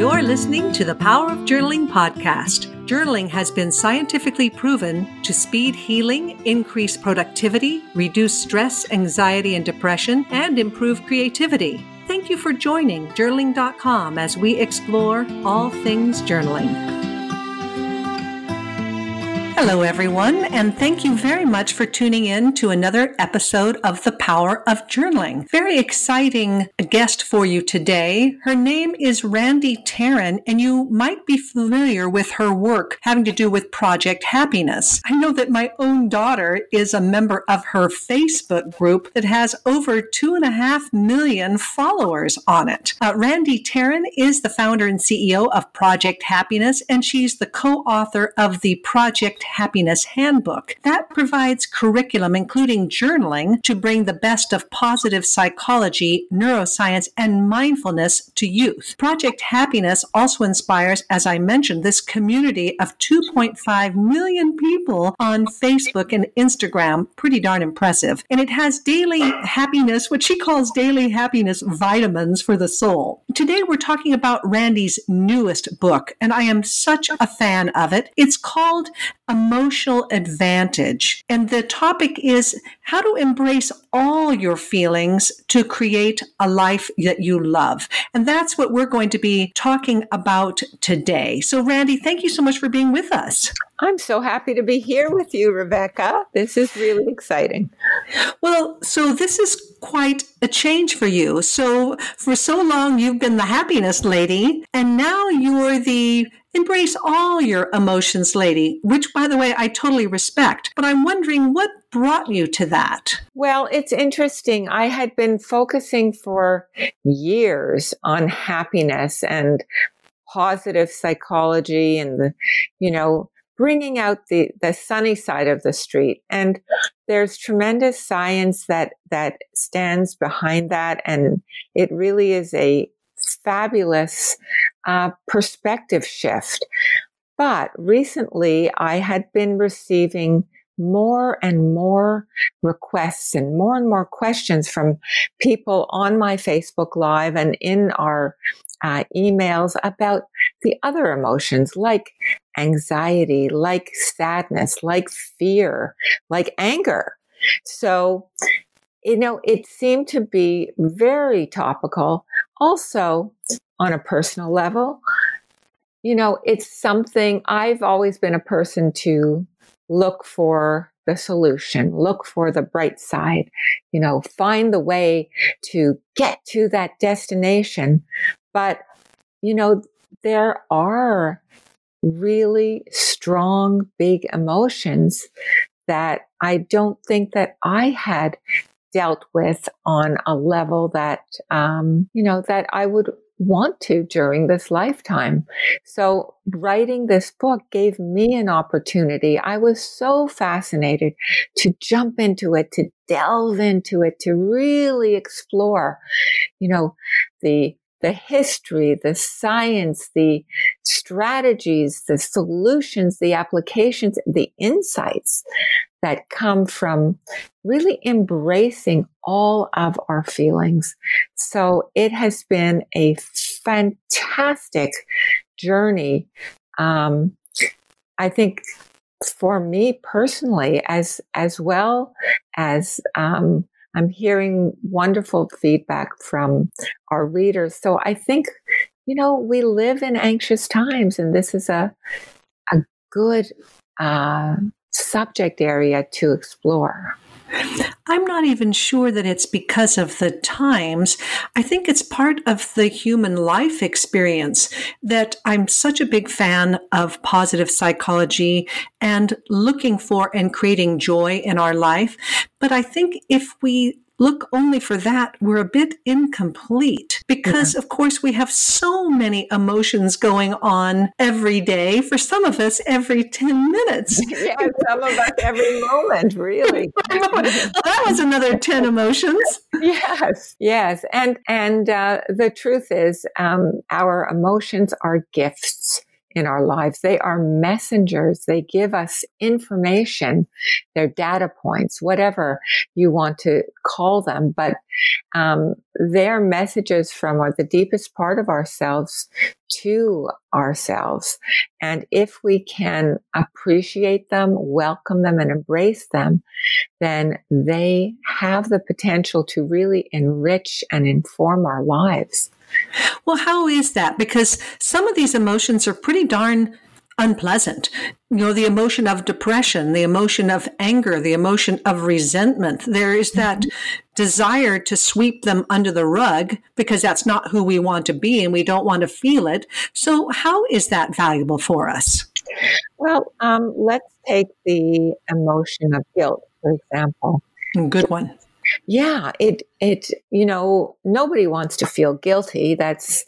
You're listening to the Power of Journaling podcast. Journaling has been scientifically proven to speed healing, increase productivity, reduce stress, anxiety, and depression, and improve creativity. Thank you for joining journaling.com as we explore all things journaling. Hello, everyone, and thank you very much for tuning in to another episode of The Power of Journaling. Very exciting guest for you today. Her name is Randy Taran, and you might be familiar with her work having to do with Project Happiness. I know that my own daughter is a member of her Facebook group that has over two and a half million followers on it. Uh, Randy Taran is the founder and CEO of Project Happiness, and she's the co author of the Project Happiness Handbook. That provides curriculum, including journaling, to bring the best of positive psychology, neuroscience, and mindfulness to youth. Project Happiness also inspires, as I mentioned, this community of 2.5 million people on Facebook and Instagram. Pretty darn impressive. And it has daily happiness, what she calls daily happiness vitamins for the soul. Today we're talking about Randy's newest book, and I am such a fan of it. It's called emotional advantage. And the topic is how to embrace all your feelings to create a life that you love. And that's what we're going to be talking about today. So, Randy, thank you so much for being with us. I'm so happy to be here with you, Rebecca. This is really exciting. Well, so this is quite a change for you. So, for so long, you've been the happiness lady, and now you're the embrace all your emotions lady, which, by the way, I totally respect. But I'm wondering what brought you to that? Well, it's interesting. I had been focusing for years on happiness and positive psychology and the, you know, bringing out the, the sunny side of the street. And there's tremendous science that, that stands behind that. And it really is a fabulous uh, perspective shift. But recently I had been receiving more and more requests and more and more questions from people on my Facebook Live and in our uh, emails about the other emotions like anxiety, like sadness, like fear, like anger. So, you know, it seemed to be very topical. Also, on a personal level, you know, it's something I've always been a person to look for the solution, look for the bright side, you know, find the way to get to that destination. But, you know, there are really strong, big emotions that I don't think that I had dealt with on a level that, um, you know, that I would want to during this lifetime. So writing this book gave me an opportunity. I was so fascinated to jump into it, to delve into it, to really explore, you know, the the history, the science, the strategies, the solutions, the applications, the insights that come from really embracing all of our feelings. So it has been a fantastic journey. Um, I think for me personally, as as well as um, I'm hearing wonderful feedback from our readers. So I think, you know, we live in anxious times, and this is a a good uh, subject area to explore. I'm not even sure that it's because of the times. I think it's part of the human life experience that I'm such a big fan of positive psychology and looking for and creating joy in our life. But I think if we look only for that, we're a bit incomplete because, yeah. of course, we have so many emotions going on every day. For some of us, every 10 minutes. yeah, some of us every moment, really. well, that was another 10 emotions. yes, yes. And, and uh, the truth is, um, our emotions are gifts in our lives. They are messengers. They give us information. They're data points, whatever you want to call them, but um, they're messages from the deepest part of ourselves to ourselves. And if we can appreciate them, welcome them, and embrace them, then they have the potential to really enrich and inform our lives. Well, how is that? Because some of these emotions are pretty darn unpleasant. You know, the emotion of depression, the emotion of anger, the emotion of resentment. There is that mm-hmm. desire to sweep them under the rug because that's not who we want to be and we don't want to feel it. So, how is that valuable for us? Well, um, let's take the emotion of guilt, for example. Good one. Yeah, it it you know nobody wants to feel guilty. That's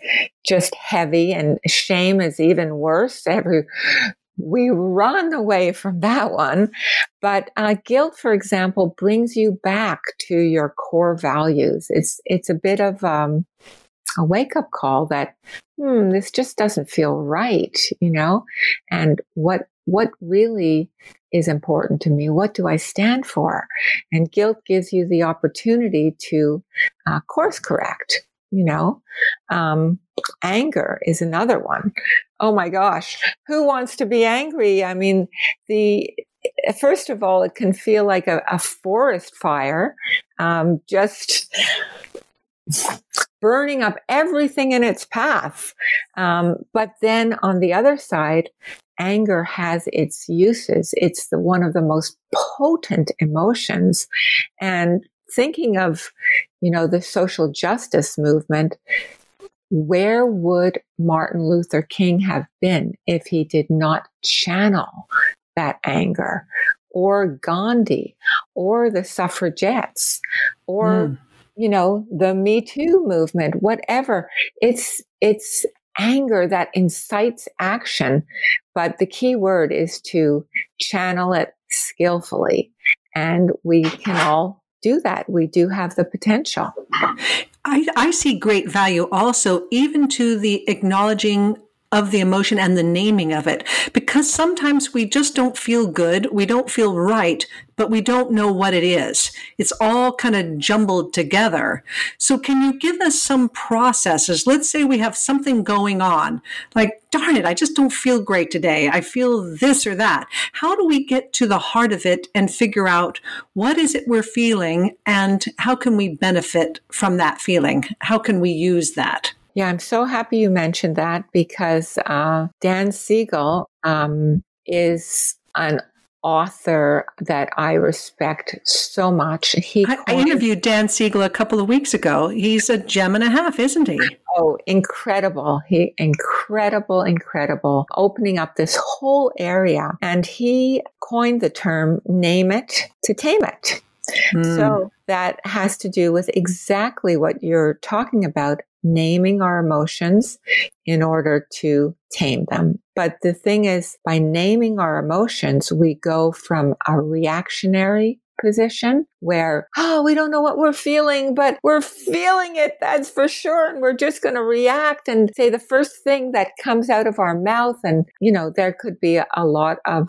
just heavy, and shame is even worse. Every we run away from that one. But uh, guilt, for example, brings you back to your core values. It's it's a bit of um, a wake up call that hmm, this just doesn't feel right, you know. And what what really is important to me? What do I stand for? And guilt gives you the opportunity to uh, course correct. You know, um, anger is another one. Oh my gosh, who wants to be angry? I mean, the first of all, it can feel like a, a forest fire, um, just burning up everything in its path. Um, but then on the other side, anger has its uses. It's the, one of the most potent emotions. And thinking of, you know, the social justice movement, where would Martin Luther King have been if he did not channel that anger? Or Gandhi, or the suffragettes, or mm. you know the Me Too movement, whatever. It's it's anger that incites action. But the key word is to channel it skillfully. And we can all do that. We do have the potential. I, I see great value also, even to the acknowledging of the emotion and the naming of it because sometimes we just don't feel good. We don't feel right, but we don't know what it is. It's all kind of jumbled together. So can you give us some processes? Let's say we have something going on, like, darn it, I just don't feel great today. I feel this or that. How do we get to the heart of it and figure out what is it we're feeling and how can we benefit from that feeling? How can we use that? Yeah, I'm so happy you mentioned that because uh, Dan Siegel um, is an author that I respect so much. He I, I, interviewed Dan Siegel a couple of weeks ago. He's a gem and a half, isn't he? Oh, incredible. He incredible, incredible. Opening up this whole area. And he coined the term name it to tame it. Mm. So that has to do with exactly what you're talking about naming our emotions in order to tame them. But the thing is, by naming our emotions, we go from a reactionary position where, oh, we don't know what we're feeling, but we're feeling it, that's for sure. And we're just going to react and say the first thing that comes out of our mouth. And, you know, there could be a lot of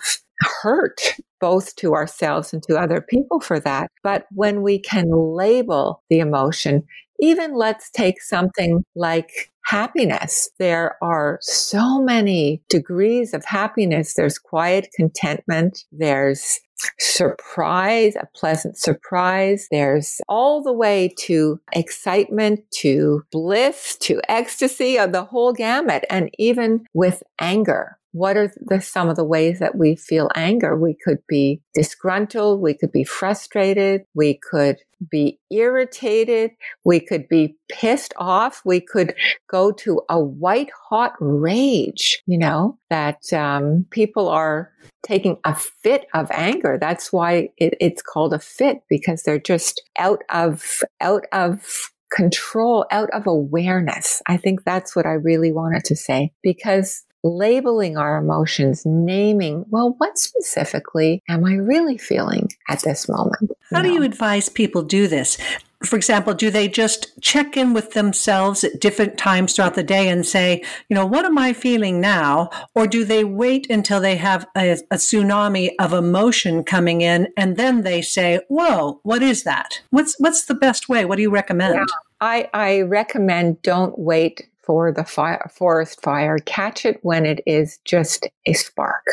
hurt both to ourselves and to other people for that. But when we can label the emotion, even let's take something like happiness. There are so many degrees of happiness. There's quiet contentment. There's surprise, a pleasant surprise. There's all the way to excitement, to bliss, to ecstasy, of the whole gamut. And even with anger, what are the, some of the ways that we feel anger? We could be disgruntled. We could be frustrated. We could be irritated. We could be pissed off. We could go to a white hot rage, you know, that um, people are taking a fit of anger. That's why it, it's called a fit because they're just out of, out of control, out of awareness. I think that's what I really wanted to say because labeling our emotions, naming, well, what specifically am I really feeling at this moment? How do you advise people do this? for example, do they just check in with themselves at different times throughout the day and say, you know, what am I feeling now? Or do they wait until they have a, a tsunami of emotion coming in and then they say, whoa, what is that? What's, what's the best way? What do you recommend? Yeah. I, I recommend don't wait for the fire, forest fire. Catch it when it is just a spark.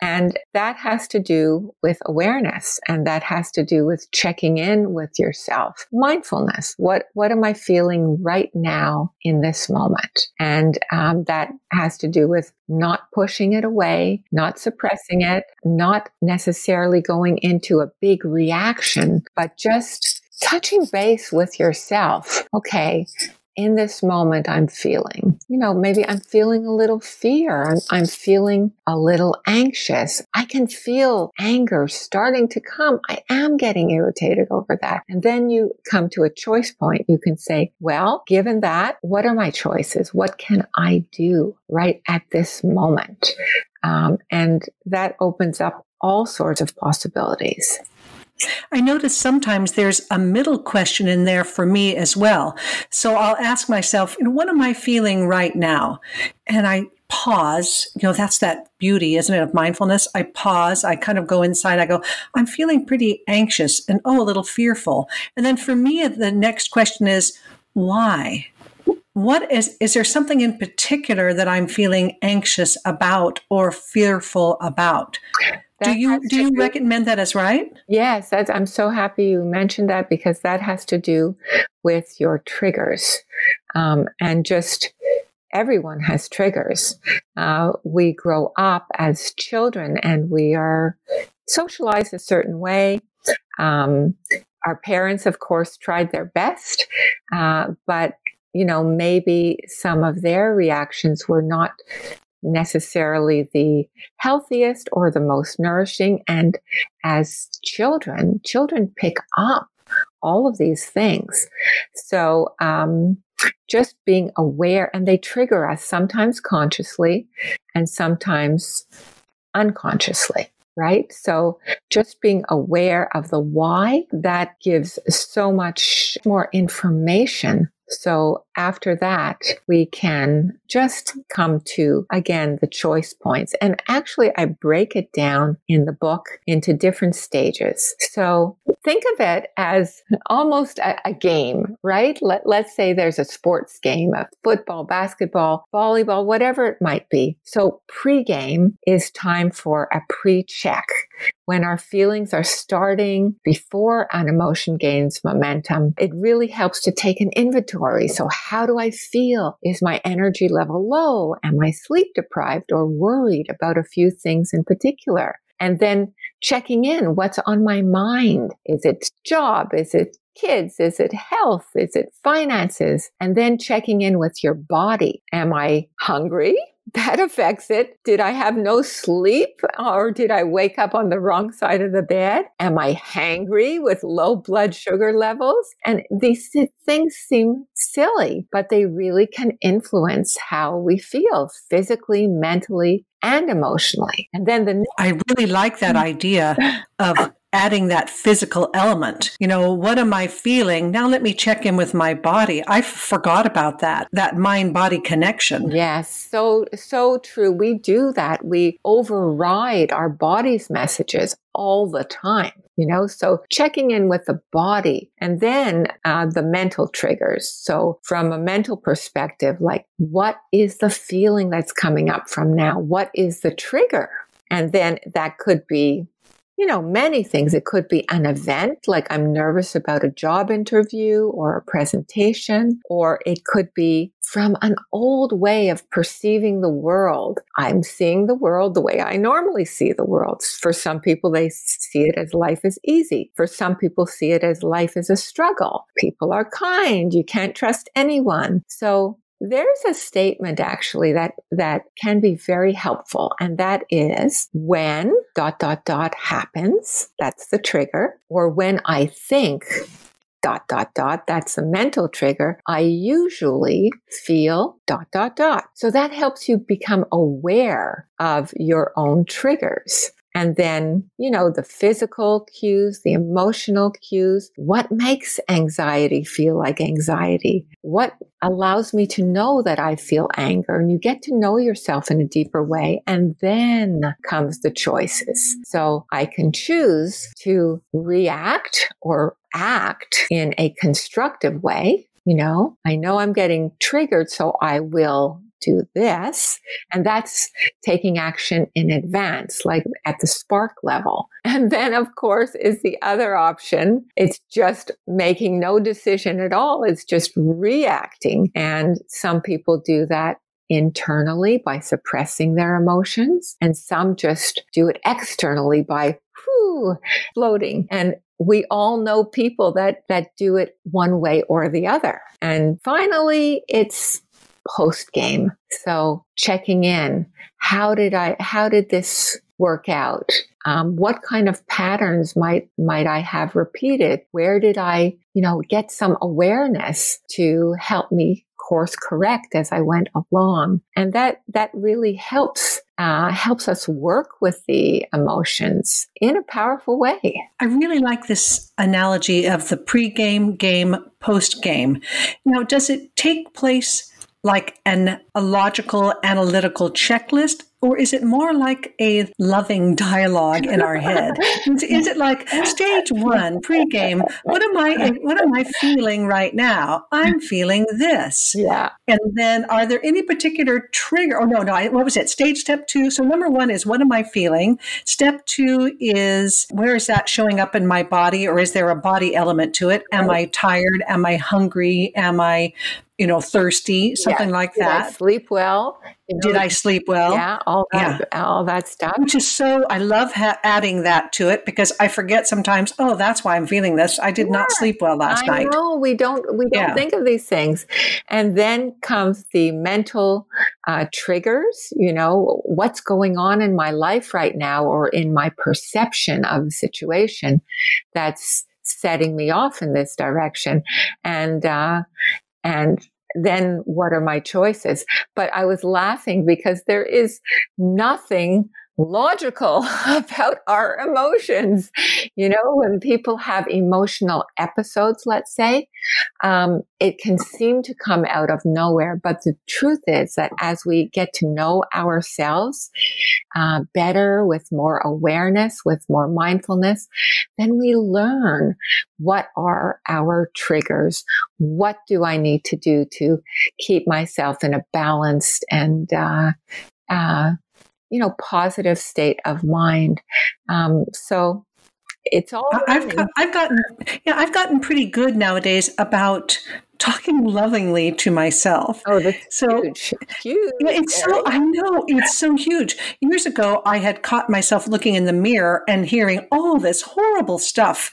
And that has to do with awareness and that has to do with checking in with yourself. Mindfulness. What, what am I feeling right now in this moment? And um, that has to do with not pushing it away, not suppressing it, not necessarily going into a big reaction, but just touching base with yourself. Okay, in this moment I'm feeling. You know, maybe I'm feeling a little fear. I'm, I'm, feeling a little anxious. I can feel anger starting to come. I am getting irritated over that. And then you come to a choice point. You can say, well, given that, what are my choices? What can I do right at this moment? Um, and that opens up all sorts of possibilities. I notice sometimes there's a middle question in there for me as well. So I'll ask myself, you know, what am I feeling right now? And I pause. You know, that's that beauty, isn't it, of mindfulness? I pause. I kind of go inside. I go, I'm feeling pretty anxious and oh, a little fearful. And then for me, the next question is, why? What is, is there something in particular that I'm feeling anxious about or fearful about? Do you do you do, recommend that as right? Yes, I'm so happy you mentioned that because that has to do with your triggers, um, and just everyone has triggers. Uh, we grow up as children and we are socialized a certain way. Um, our parents, of course, tried their best, uh, but you know, maybe some of their reactions were not necessarily the healthiest or the most nourishing. And as children, children pick up all of these things. So, um, just being aware and they trigger us sometimes consciously and sometimes unconsciously right? So just being aware of the why that gives so much more information so after that, we can just come to again the choice points. And actually, I break it down in the book into different stages. So think of it as almost a, a game, right? Let, let's say there's a sports game, of football, basketball, volleyball, whatever it might be. So pre-game is time for a pre-check when our feelings are starting before an emotion gains momentum, it really helps to take an inventory. So how do I feel? Is my energy level low? Am I sleep deprived or worried about a few things in particular? And then checking in what's on my mind. Is it job? Is it kids? Is it health? Is it finances? And then checking in with your body. Am I hungry? That affects it. Did I have no sleep or did I wake up on the wrong side of the bed? Am I hangry with low blood sugar levels? And these things seem silly, but they really can influence how we feel physically, mentally, and emotionally. And then the I really like that idea of adding that physical element. You know, what am I feeling? Now let me check in with my body. I forgot about that, that mind body connection. Yes, so, so true. We do that. We override our body's messages all the time. You know, so checking in with the body and then uh, the mental triggers. So, from a mental perspective, like what is the feeling that's coming up from now? What is the trigger? And then that could be you know, many things. It could be an event, like I'm nervous about a job interview or a presentation, or it could be from an old way of perceiving the world. I'm seeing the world the way I normally see the world. For some people, they see it as life is easy. For some people, see it as life is a struggle. People are kind. You can't trust anyone. So there's a statement actually that, that can be very helpful. And that is when dot, dot, dot happens. That's the trigger. Or when I think dot, dot, dot. That's the mental trigger. I usually feel dot, dot, dot. So that helps you become aware of your own triggers. And then, you know, the physical cues, the emotional cues. What makes anxiety feel like anxiety? What allows me to know that I feel anger? And you get to know yourself in a deeper way. And then comes the choices. So I can choose to react or act in a constructive way. You know, I know I'm getting triggered, so I will do this. And that's taking action in advance, like at the spark level. And then, of course, is the other option. It's just making no decision at all. It's just reacting. And some people do that internally by suppressing their emotions, and some just do it externally by whew, floating. And we all know people that that do it one way or the other. And finally, it's post game. So checking in. How did I, how did this work out? Um, what kind of patterns might, might I have repeated? Where did I, you know, get some awareness to help me course correct as I went along? And that, that really helps uh, helps us work with the emotions in a powerful way. I really like this analogy of the pre-game, game, post-game. Now, does it take place like an a logical analytical checklist or is it more like a loving dialogue in our head? Is it like stage one pregame what am i what am i feeling right now? I'm feeling this. Yeah. And then are there any particular trigger oh no no I, what was it? Stage step two. So number one is what am i feeling? Step two is where is that showing up in my body or is there a body element to it? Am i tired? Am i hungry? Am i you know, thirsty, something yeah. like Did that. I sleep well. You know, Did I sleep well? Yeah, all that, yeah. all that stuff. Which is so, I love ha- adding that to it because I forget sometimes. Oh, that's why I'm feeling this. I did not sleep well last I night. No, we don't. We don't yeah. think of these things, and then comes the mental uh, triggers. You know, what's going on in my life right now, or in my perception of the situation, that's setting me off in this direction, and uh, and then what are my choices? But I was laughing because there is nothing logical about our emotions. You know, when people have emotional episodes, let's say, um, it can seem to come out of nowhere. But the truth is that as we get to know ourselves uh, better, with more awareness, with more mindfulness, then we learn what are our triggers. What do I need to do to keep myself in a balanced and uh, uh, you know, positive state of mind. Um, so it's all I've, I've gotten yeah I've gotten pretty good nowadays about talking lovingly to myself. Oh, that's so huge. huge. It's so I know it's so huge. Years ago, I had caught myself looking in the mirror and hearing all this horrible stuff,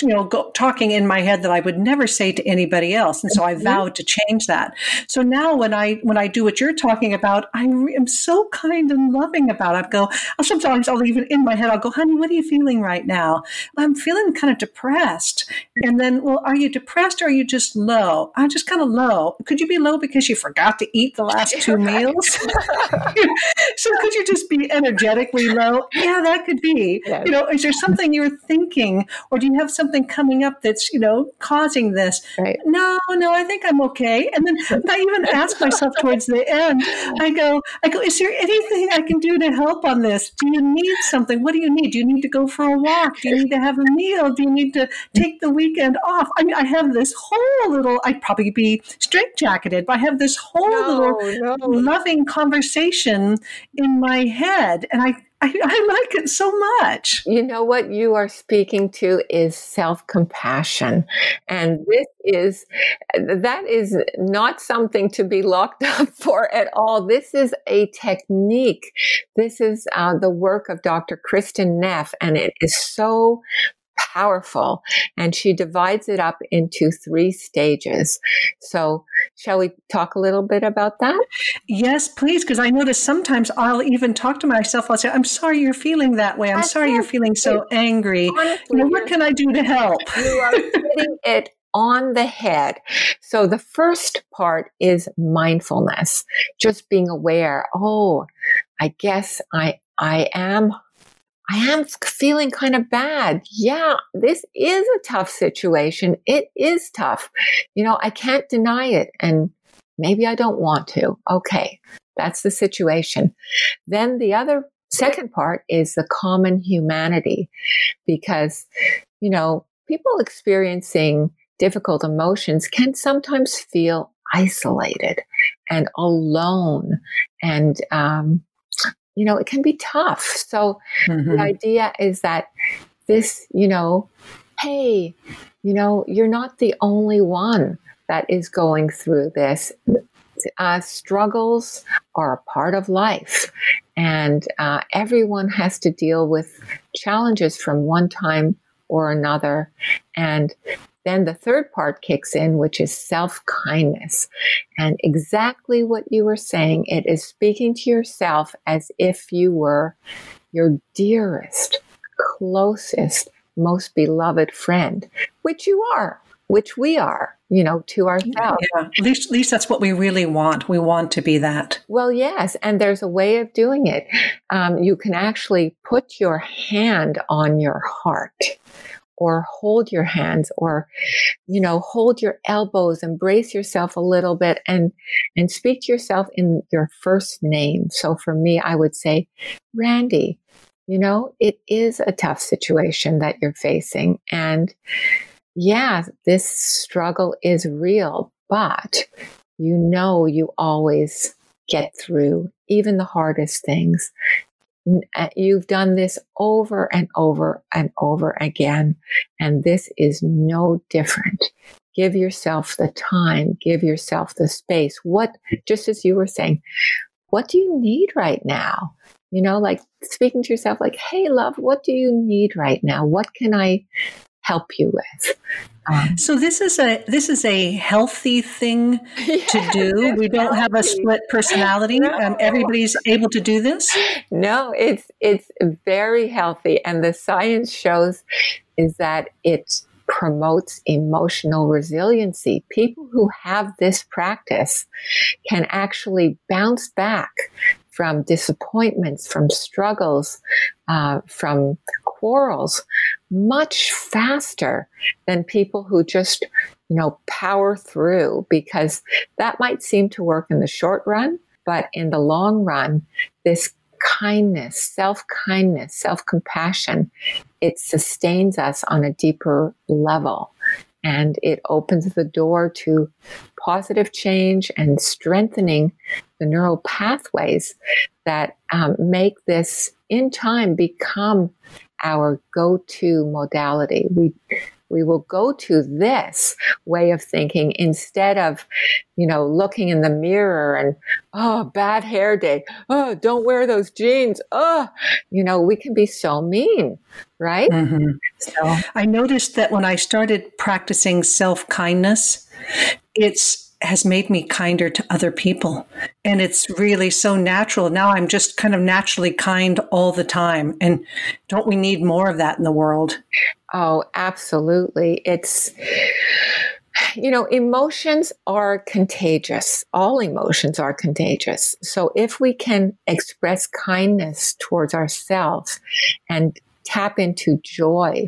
you know, go, talking in my head that I would never say to anybody else, and so I mm-hmm. vowed to change that. So now, when I when I do what you're talking about, I am so kind and loving about it. I go. I'll sometimes I'll even in my head I'll go, honey, what are you feeling right now? I'm feeling kind of depressed. And then, well, are you depressed or are you just low? I'm just kind of low. Could you be low because you forgot to eat the last two meals? so could you just be energetically low? Yeah, that could be. Yeah. You know, is there something you're thinking, or do you have something coming up that's you know causing this? Right. No, no, I think I'm okay. And then I even ask myself towards the end. I go, I go, is there anything I can do to help on this? Do you need something? What do you need? Do you need to go for a walk? Do you need to have a meal? Do you need to take the weekend off? I mean, I have this whole little. I probably be straitjacketed. But I have this whole no, little no. loving conversation in my head, and I I, I, like it so much. You know what you are speaking to is self compassion. And this is, that is not something to be locked up for at all. This is a technique. This is uh, the work of Dr. Kristin Neff, and it is so powerful. And she divides it up into three stages. So, shall we talk a little bit about that? Yes, please. Because I notice sometimes I'll even talk to myself. I'll say, I'm sorry you're feeling that way. I'm That's sorry you're feeling so angry. Honestly, you know, what can I do to help? You are hitting it on the head. So the first part is mindfulness, just being aware. Oh, I guess I, I am I am feeling kind of bad. Yeah, this is a tough situation. It is tough. You know, I can't deny it. And maybe I don't want to. Okay. That's the situation. Then the other second part is the common humanity because, you know, people experiencing difficult emotions can sometimes feel isolated and alone and um, you know, it can be tough. So mm-hmm. the idea is that this, you know, hey, you know, you're not the only one that is going through this. Uh, struggles are a part of life, and uh, everyone has to deal with challenges from one time or another. And then the third part kicks in, which is self kindness. And exactly what you were saying, it is speaking to yourself as if you were your dearest, closest, most beloved friend, which you are, which we are, you know, to ourselves. Yeah, at least, at least that's what we really want. We want to be that. Well, yes. And there's a way of doing it. Um, you can actually put your hand on your heart or hold your hands or you know hold your elbows embrace yourself a little bit and and speak to yourself in your first name. So for me i would say randy you know it is a tough situation that you're facing and yeah this struggle is real but you know you always get through even the hardest things Eh, you've done this over and over and over again, and this is no different. Give yourself the time, give yourself the space. What, just as you were saying, what do you need right now? You know, like speaking to yourself, like, hey, love, what do you need right now? What can I help you with? Um, so this is a this is a healthy thing to do. We don't have a split personality. No. Um, everybody's able to do this. No, it's it's very healthy, and the science shows is that it promotes emotional resiliency. People who have this practice can actually bounce back from disappointments, from struggles, uh, from quarrels much faster than people who just, you know, power through because that might seem to work in the short run, but in the long run, this kindness, self kindness, self compassion, it sustains us on a deeper level. And it opens the door to positive change and strengthening the neural pathways that um, make this in time become our go-to modality. We we will go to this way of thinking instead of, you know, looking in the mirror and, oh, bad hair day. Oh, don't wear those jeans. Oh, you know, we can be so mean, right? Mm-hmm. So I noticed that when I started practicing self kindness, it's has made me kinder to other people. And it's really so natural. Now I'm just kind of naturally kind all the time. And don't we need more of that in the world? Oh, absolutely. It's, you know, emotions are contagious. All emotions are contagious. So if we can express kindness towards ourselves and tap into joy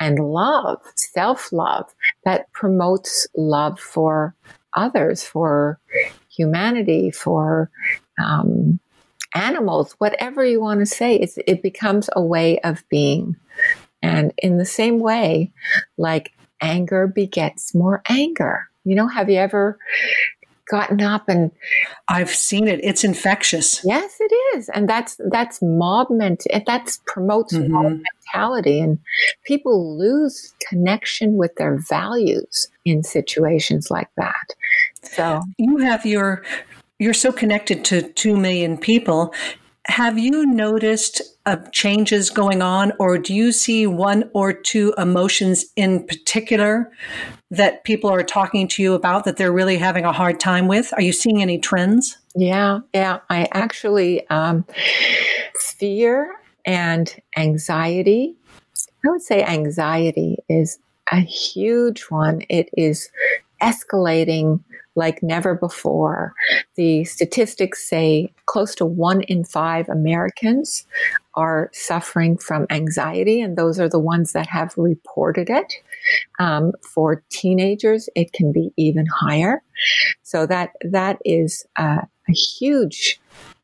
and love, self love that promotes love for others, for humanity, for um, animals, whatever you want to say. It becomes a way of being. And in the same way, like anger begets more anger. You know, have you ever gotten up and I've seen it. It's infectious. Yes, it is. And that's that's mob ment that's promotes mm-hmm. mob mentality and people lose connection with their values in situations like that. So you have your you're so connected to 2 million people. Have you noticed uh, changes going on, or do you see one or two emotions in particular that people are talking to you about that they're really having a hard time with? Are you seeing any trends? Yeah, yeah. I actually, um, fear and anxiety, I would say anxiety is a huge one. It is escalating like never before. The statistics say close to one in five Americans are suffering from anxiety, and those are the ones that have reported it. Um, for teenagers, it can be even higher. So that that is a huge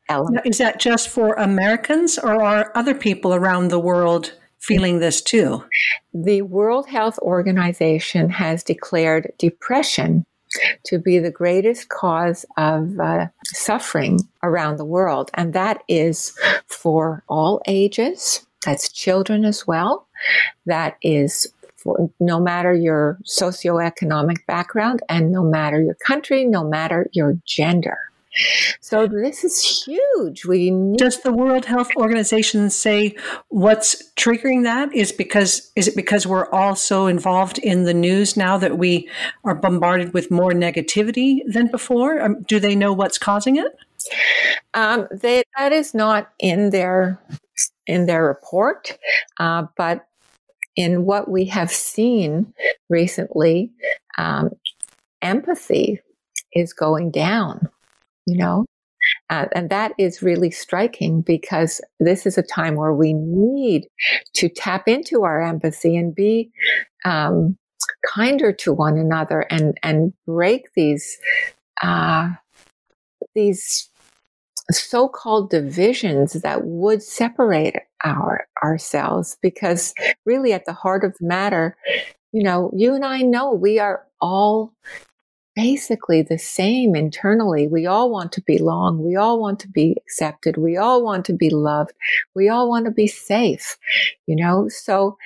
element. Is that just for Americans, or are other people around the world feeling this too? The World Health Organization has declared depression to be the greatest cause of uh, suffering around the world. And that is for all ages, that's children as well, that is for no matter your socioeconomic background and no matter your country, no matter your gender. So this is huge. We need- does the World Health Organization say what's triggering that is because is it because we're all so involved in the news now that we are bombarded with more negativity than before? Um, do they know what's causing it? Um, they, that is not in their in their report, uh, but in what we have seen recently, um, empathy is going down you know? Uh, and that is really striking because this is a time where we need to tap into our empathy and be um, kinder to one another and and break these uh, these so-called divisions that would separate our ourselves because really at the heart of the matter you know you and I know we are all basically the same internally. We all want to belong. We all want to be accepted. We all want to be loved. We all want to be safe, you know? So,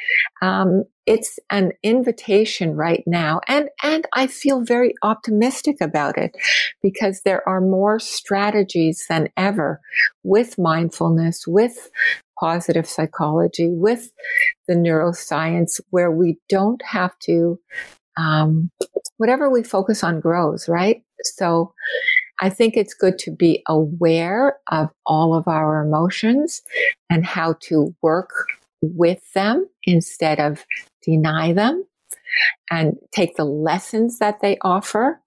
um, it's an invitation right now. And, and I feel very optimistic about it because there are more strategies than ever with mindfulness, with positive psychology, with the neuroscience where we don't have to um, whatever we focus on grows, right? So I think it's good to be aware of all of our emotions and how to work with them instead of deny them and take the lessons that they offer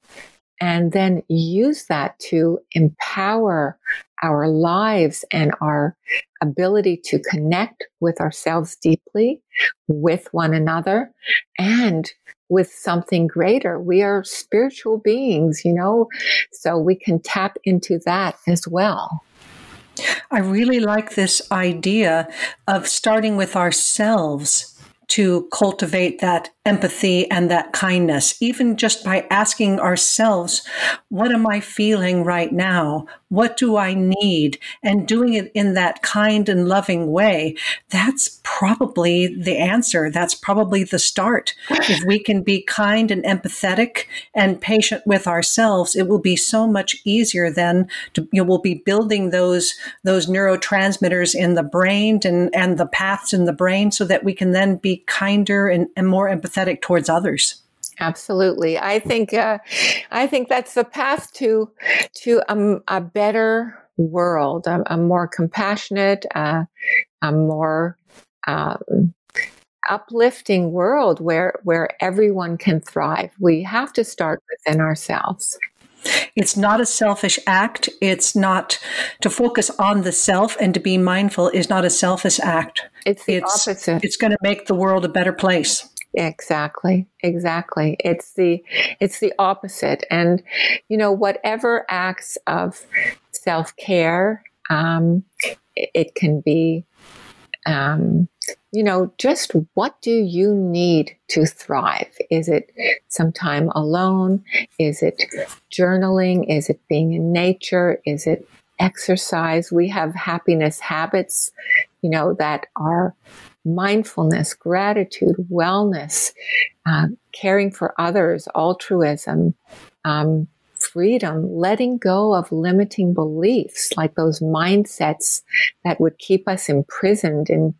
and then use that to empower our lives and our ability to connect with ourselves deeply, with one another, and with something greater. We are spiritual beings, you know, so we can tap into that as well. I really like this idea of starting with ourselves to cultivate that empathy and that kindness, even just by asking ourselves, what am I feeling right now? What do I need? And doing it in that kind and loving way, that's probably the answer. That's probably the start. If we can be kind and empathetic and patient with ourselves, it will be so much easier then to, you know, we'll be building those, those neurotransmitters in the brain and, and the paths in the brain so that we can then be kinder and, and more empathetic towards others. Absolutely, I think uh, I think that's the path to to a, a better world, a, a more compassionate, uh, a more um, uplifting world where where everyone can thrive. We have to start within ourselves. It's not a selfish act. It's not to focus on the self and to be mindful is not a selfish act. It's the it's, opposite. It's going to make the world a better place. Exactly. Exactly. It's the it's the opposite. And you know, whatever acts of self care, um, it, it, can be, um, you know, just what do you need to thrive? Is it some time alone? Is it journaling? Is it being in nature? Is it exercise? We have happiness habits, you know, that are mindfulness, gratitude, wellness, uh, caring for others, altruism, um, freedom, letting go of limiting beliefs like those mindsets that would keep us imprisoned in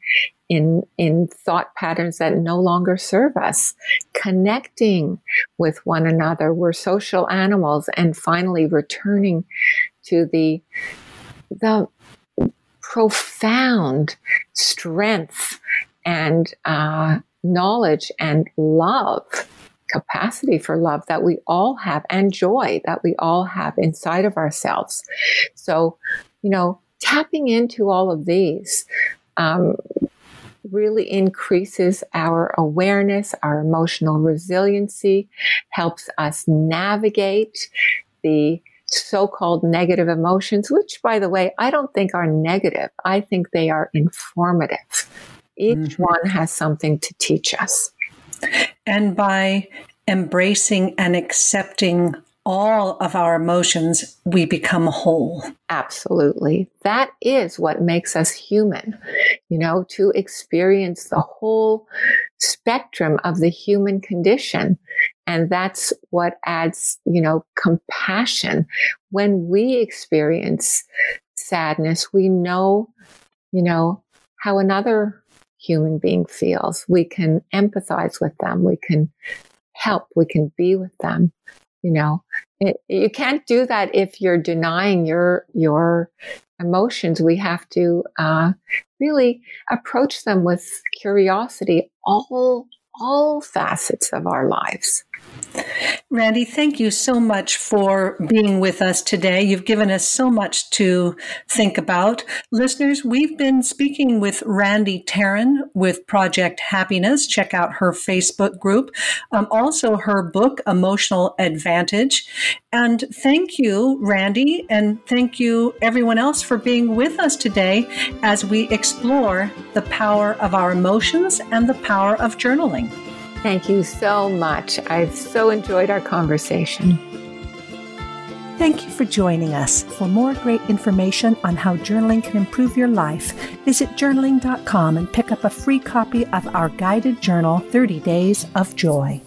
in in thought patterns that no longer serve us connecting with one another we're social animals and finally returning to the the profound strength and uh, knowledge and love capacity for love that we all have and joy that we all have inside of ourselves. So, you know, tapping into all of these um, really increases our awareness, our emotional resiliency, helps us navigate the so-called negative emotions, which by the way, I don't think are negative. I think they are informative. Each mm-hmm. one has something to teach us. And by embracing and accepting all of our emotions, we become whole. Absolutely. That is what makes us human, you know, to experience the whole spectrum of the human condition. And that's what adds, you know, compassion. When we experience sadness, we know, you know, how another human being feels. We can empathize with them. We can help. We can be with them you know it, you can't do that if you're denying your your emotions we have to uh, really approach them with curiosity all all facets of our lives Randy, thank you so much for being with us today. You've given us so much to think about. Listeners, we've been speaking with Randy Taran with Project Happiness. Check out her Facebook group, um, also her book, Emotional Advantage. And thank you, Randy, and thank you, everyone else, for being with us today as we explore the power of our emotions and the power of journaling. Thank you so much. I've so enjoyed our conversation. Thank you for joining us. For more great information on how journaling can improve your life, visit journaling.com and pick up a free copy of our guided journal, 30 Days of Joy.